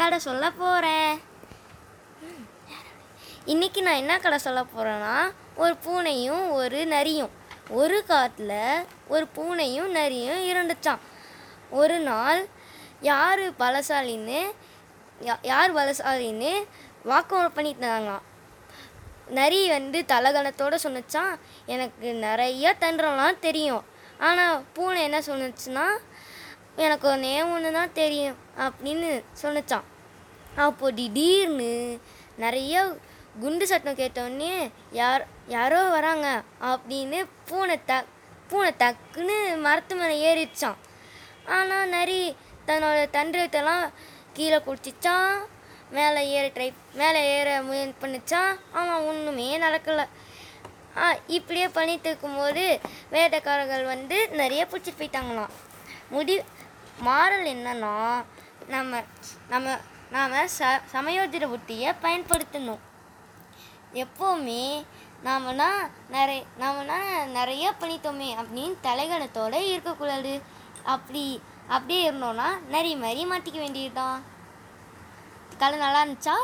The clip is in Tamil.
கதை சொல்ல போகிறேன் இன்னைக்கு நான் என்ன கதை சொல்ல போகிறேன்னா ஒரு பூனையும் ஒரு நரியும். ஒரு காட்டில் ஒரு பூனையும் நரியும் இருந்துச்சான் ஒரு நாள் யார் பலசாலின்னு யா- யார் பலசாலின்னு வாக்குவாதம் பண்ணிட்டு இருந்தாங்களாம் நரி வந்து தலகணத்தோடு சொன்னுச்சான் எனக்கு நிறைய தண்டம்லாம் தெரியும். ஆனால் பூனை என்ன சொன்னுச்சுன்னா எனக்கு ஒன்றே ஒன்று தான் தெரியும் அப்படின்னு சொன்னிச்சான் அப்போ திடீர்னு நிறைய குண்டு சட்டம் கேட்டோடனே யார் யாரோ வராங்க அப்படின்னு பூனை த பூனை டக்குன்னு மரத்து மேலே ஏறிச்சான் ஆனால் நரி தன்னோட தண்டத்தெல்லாம் கீழே குடிச்சிச்சான் மேலே ஏற ட்ரை மேலே ஏற முயன் பண்ணிச்சான் அவன் ஒன்றுமே நடக்கலை. ஆ இப்படியே பண்ணிட்டு இருக்கும்போது வேட்டைக்காரர்கள் வந்து நிறைய பிடிச்சிட்டு போயிட்டாங்களாம். முடி மாறல் என்னன்னா நம்ம நம்ம நாம் ச சமயோஜித புத்தியை பயன்படுத்தணும். எப்போவுமே நாமனா நிறைய நாமனா நிறைய பண்ணிட்டோமே அப்படின்னு தலைகணத்தோடு இருக்கக்கூடாது. அப்படி அப்படியே இருந்தோம்னா நிறைய மாதிரி மாட்டிக்க வேண்டியதுதான். கதை நல்லா இருந்துச்சா?